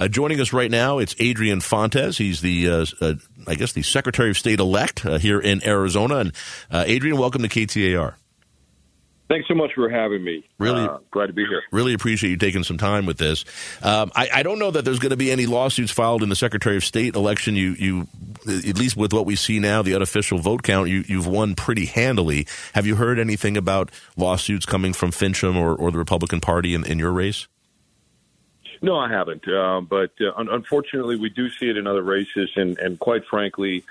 Uh, joining us right now, it's Adrian Fontes. He's the, uh, uh, I guess, the Secretary of State elect uh, here in Arizona. And uh, Adrian, welcome to KTAR. Thanks so much for having me. Really uh, glad to be here. Really appreciate you taking some time with this. Um, I, I, don't know that there's going to be any lawsuits filed in the Secretary of State election. You, you, at least with what we see now, the unofficial vote count, you, you've won pretty handily. Have you heard anything about lawsuits coming from Finchem or, or the Republican Party in, in your race? No, I haven't. Uh, but uh, un- unfortunately, we do see it in other races, and, and quite frankly,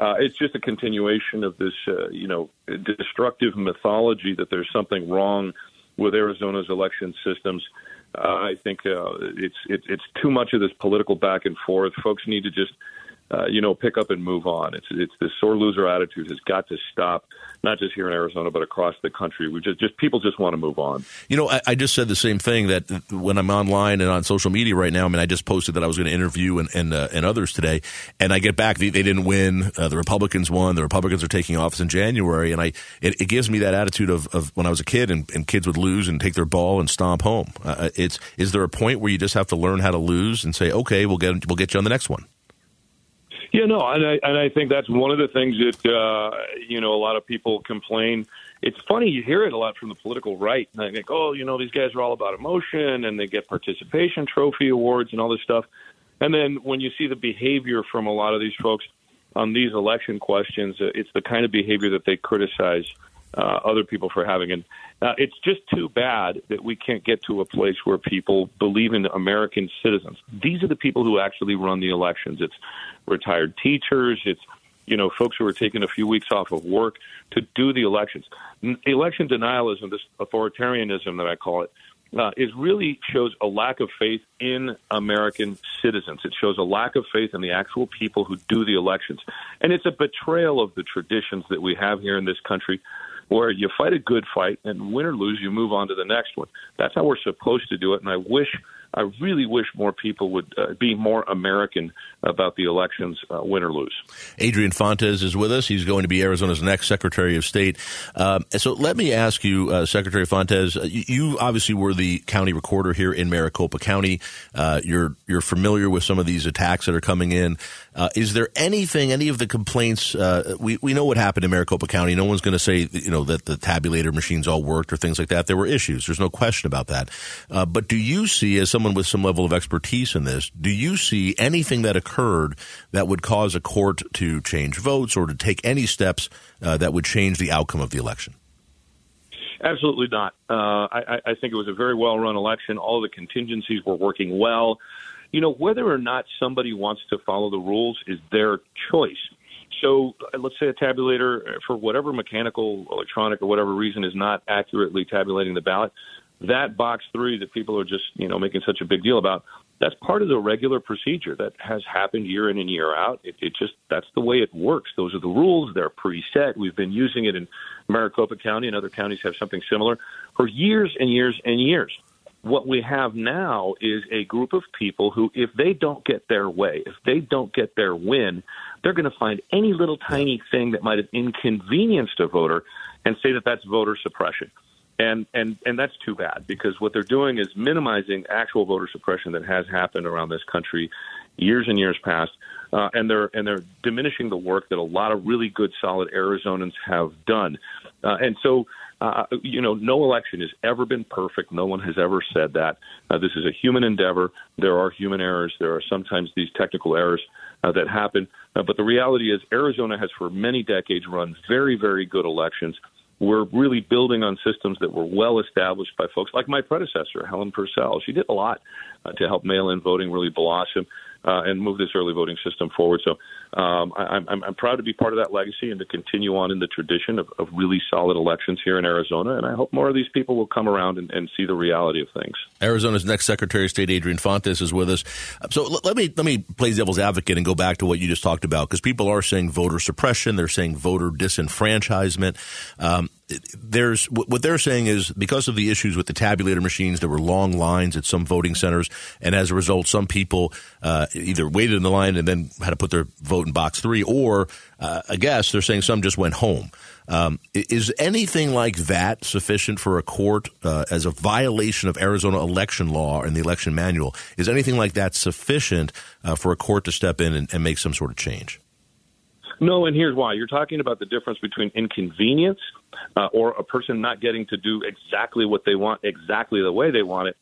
uh, it's just a continuation of this, uh, you know, destructive mythology that there's something wrong with Arizona's election systems. Uh, I think uh, it's, it's it's too much of this political back and forth. Folks need to just uh, you know, pick up and move on. It's it's this sore loser attitude has got to stop, not just here in Arizona, but across the country. We just just people just want to move on. You know, I, I just said the same thing that when I'm online and on social media right now. I mean, I just posted that I was going to interview and and, uh, and others today, and I get back they, they didn't win. Uh, the Republicans won. The Republicans are taking office in January, and I it, it gives me that attitude of, of when I was a kid and, and kids would lose and take their ball and stomp home. Uh, it's is there a point where you just have to learn how to lose and say, okay, we'll get we'll get you on the next one. Yeah, no, and I and I think that's one of the things that uh, you know a lot of people complain. It's funny you hear it a lot from the political right, and I think, oh, you know, these guys are all about emotion, and they get participation trophy awards and all this stuff. And then when you see the behavior from a lot of these folks on these election questions, uh, it's the kind of behavior that they criticize uh, other people for having. And uh, it's just too bad that we can't get to a place where people believe in American citizens. These are the people who actually run the elections. It's retired teachers. It's you know folks who are taking a few weeks off of work to do the elections. Election denialism, this authoritarianism that I call it, uh, is really shows a lack of faith in American citizens. It shows a lack of faith in the actual people who do the elections, and it's a betrayal of the traditions that we have here in this country where you fight a good fight and win or lose, you move on to the next one. That's how we're supposed to do it. And I wish, I really wish more people would uh, be more American about the elections, uh, win or lose. Adrian Fontes is with us. He's going to be Arizona's next Secretary of State. Um, so let me ask you, uh, Secretary Fontes, uh, you, obviously were the county recorder here in Maricopa County. Uh, you're you're familiar with some of these attacks that are coming in. Uh, is there anything, any of the complaints? we we know what happened in Maricopa County. No one's going to say you know that the tabulator machines all worked or things like that. There were issues. There's no question about that. but do you see, as someone with some level of expertise in this, do you see anything that occurred that would cause a court to change votes or to take any steps uh, that would change the outcome of the election? Absolutely not. Uh, I, I think it was a very well run election. All the contingencies were working well. You know, whether or not somebody wants to follow the rules is their choice. So uh, let's say a tabulator, uh, for whatever mechanical, electronic, or whatever reason, is not accurately tabulating the ballot. That box three that people are just you know making such a big deal about that's part of the regular procedure that has happened year in and year out. It, it just that's the way it works. Those are the rules. They're preset. We've been using it in Maricopa County, and other counties have something similar for years and years and years. What we have now is a group of people who, if they don't get their way, if they don't get their win, they're going to find any little tiny thing that might have inconvenienced a voter and say that that's voter suppression and and and that's too bad because what they're doing is minimizing actual voter suppression that has happened around this country years and years past. Uh, and they're and they're diminishing the work that a lot of really good solid Arizonans have done. Uh, and so uh, you know no election has ever been perfect. No one has ever said that. Uh, this is a human endeavor. There are human errors. There are sometimes these technical errors uh, that happen. Uh, but the reality is Arizona has for many decades run very very good elections we're really building on systems that were well established by folks like my predecessor, Helen Purcell. She did a lot uh, to help mail in voting really blossom uh, and move this early voting system forward. So um, I, I'm, I'm proud to be part of that legacy and to continue on in the tradition of, of really solid elections here in Arizona. And I hope more of these people will come around and, and see the reality of things. Arizona's next Secretary of State, Adrian Fontes, is with us. So l- let me let me play devil's advocate and go back to what you just talked about because people are saying voter suppression, they're saying voter disenfranchisement. Um, there's what they're saying is because of the issues with the tabulator machines, there were long lines at some voting centers, and as a result, some people uh, either waited in the line and then had to put their vote in box three, or uh, I guess they're saying some just went home. Um, is anything like that sufficient for a court uh, as a violation of Arizona election law and the election manual? Is anything like that sufficient uh, for a court to step in and, and make some sort of change? No, and here's why. You're talking about the difference between inconvenience uh, or a person not getting to do exactly what they want, exactly the way they want it,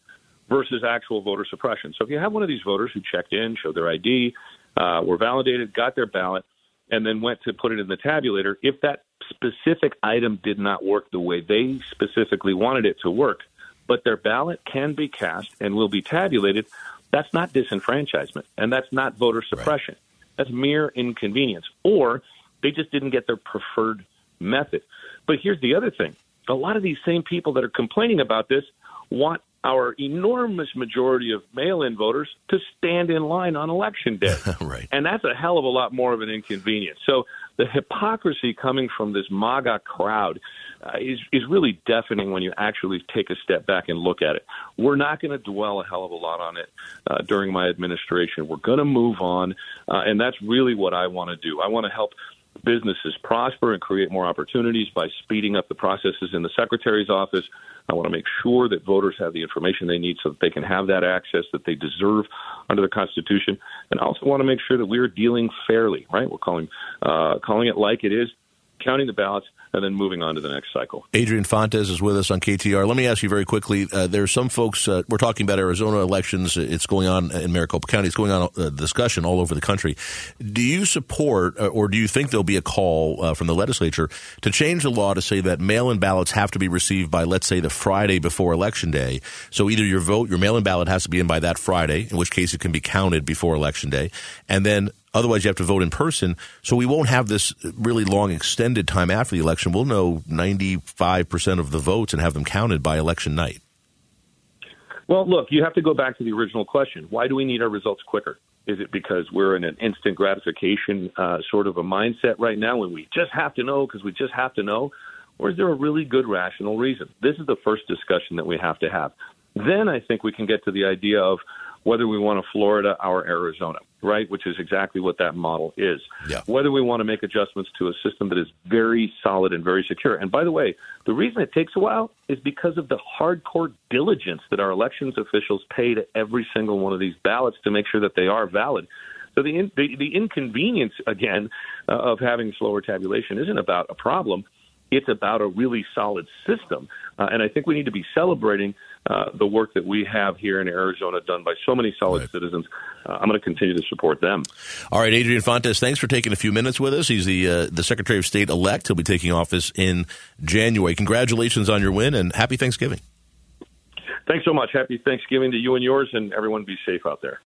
versus actual voter suppression. So if you have one of these voters who checked in, showed their ID, uh, were validated, got their ballot, and then went to put it in the tabulator, if that specific item did not work the way they specifically wanted it to work, but their ballot can be cast and will be tabulated, that's not disenfranchisement, and that's not voter suppression. Right. That's mere inconvenience. Or they just didn't get their preferred method. But here's the other thing a lot of these same people that are complaining about this want our enormous majority of mail in voters to stand in line on election day. right. And that's a hell of a lot more of an inconvenience. So the hypocrisy coming from this MAGA crowd uh, is, is really deafening when you actually take a step back and look at it. We're not going to dwell a hell of a lot on it uh, during my administration. We're going to move on. Uh, and that's really what I want to do. I want to help businesses prosper and create more opportunities by speeding up the processes in the secretary's office. I want to make sure that voters have the information they need so that they can have that access that they deserve under the Constitution. And I also want to make sure that we're dealing fairly, right? We're calling uh, calling it like it is, counting the ballots, and then moving on to the next cycle. Adrian Fontes is with us on KTAR. Let me ask you very quickly. Uh, there are some folks. Uh, we're talking about Arizona elections. It's going on in Maricopa County. It's going on a uh, discussion all over the country. Do you support, uh, or do you think there'll be a call uh, from the legislature to change the law to say that mail-in ballots have to be received by, let's say, the Friday before election day? So either your vote, your mail-in ballot has to be in by that Friday, in which case it can be counted before election day, and then Otherwise, you have to vote in person. So we won't have this really long extended time after the election. We'll know 95% of the votes and have them counted by election night. Well, look, you have to go back to the original question. Why do we need our results quicker? Is it because we're in an instant gratification uh, sort of a mindset right now when we just have to know because we just have to know? Or is there a really good rational reason? This is the first discussion that we have to have. Then I think we can get to the idea of whether we want a Florida or Arizona, right? Which is exactly what that model is. Yeah. Whether we want to make adjustments to a system that is very solid and very secure. And by the way, the reason it takes a while is because of the hardcore diligence that our elections officials pay to every single one of these ballots to make sure that they are valid. So the in, the, the inconvenience again uh, of having slower tabulation isn't about a problem. It's about a really solid system. Uh, and I think we need to be celebrating uh, the work that we have here in Arizona done by so many solid right. citizens. Uh, I'm going to continue to support them. All right, Adrian Fontes, thanks for taking a few minutes with us. He's the uh, the Secretary of State elect. He'll be taking office in January. Congratulations on your win and happy Thanksgiving. Thanks so much. Happy Thanksgiving to you and yours, and everyone be safe out there.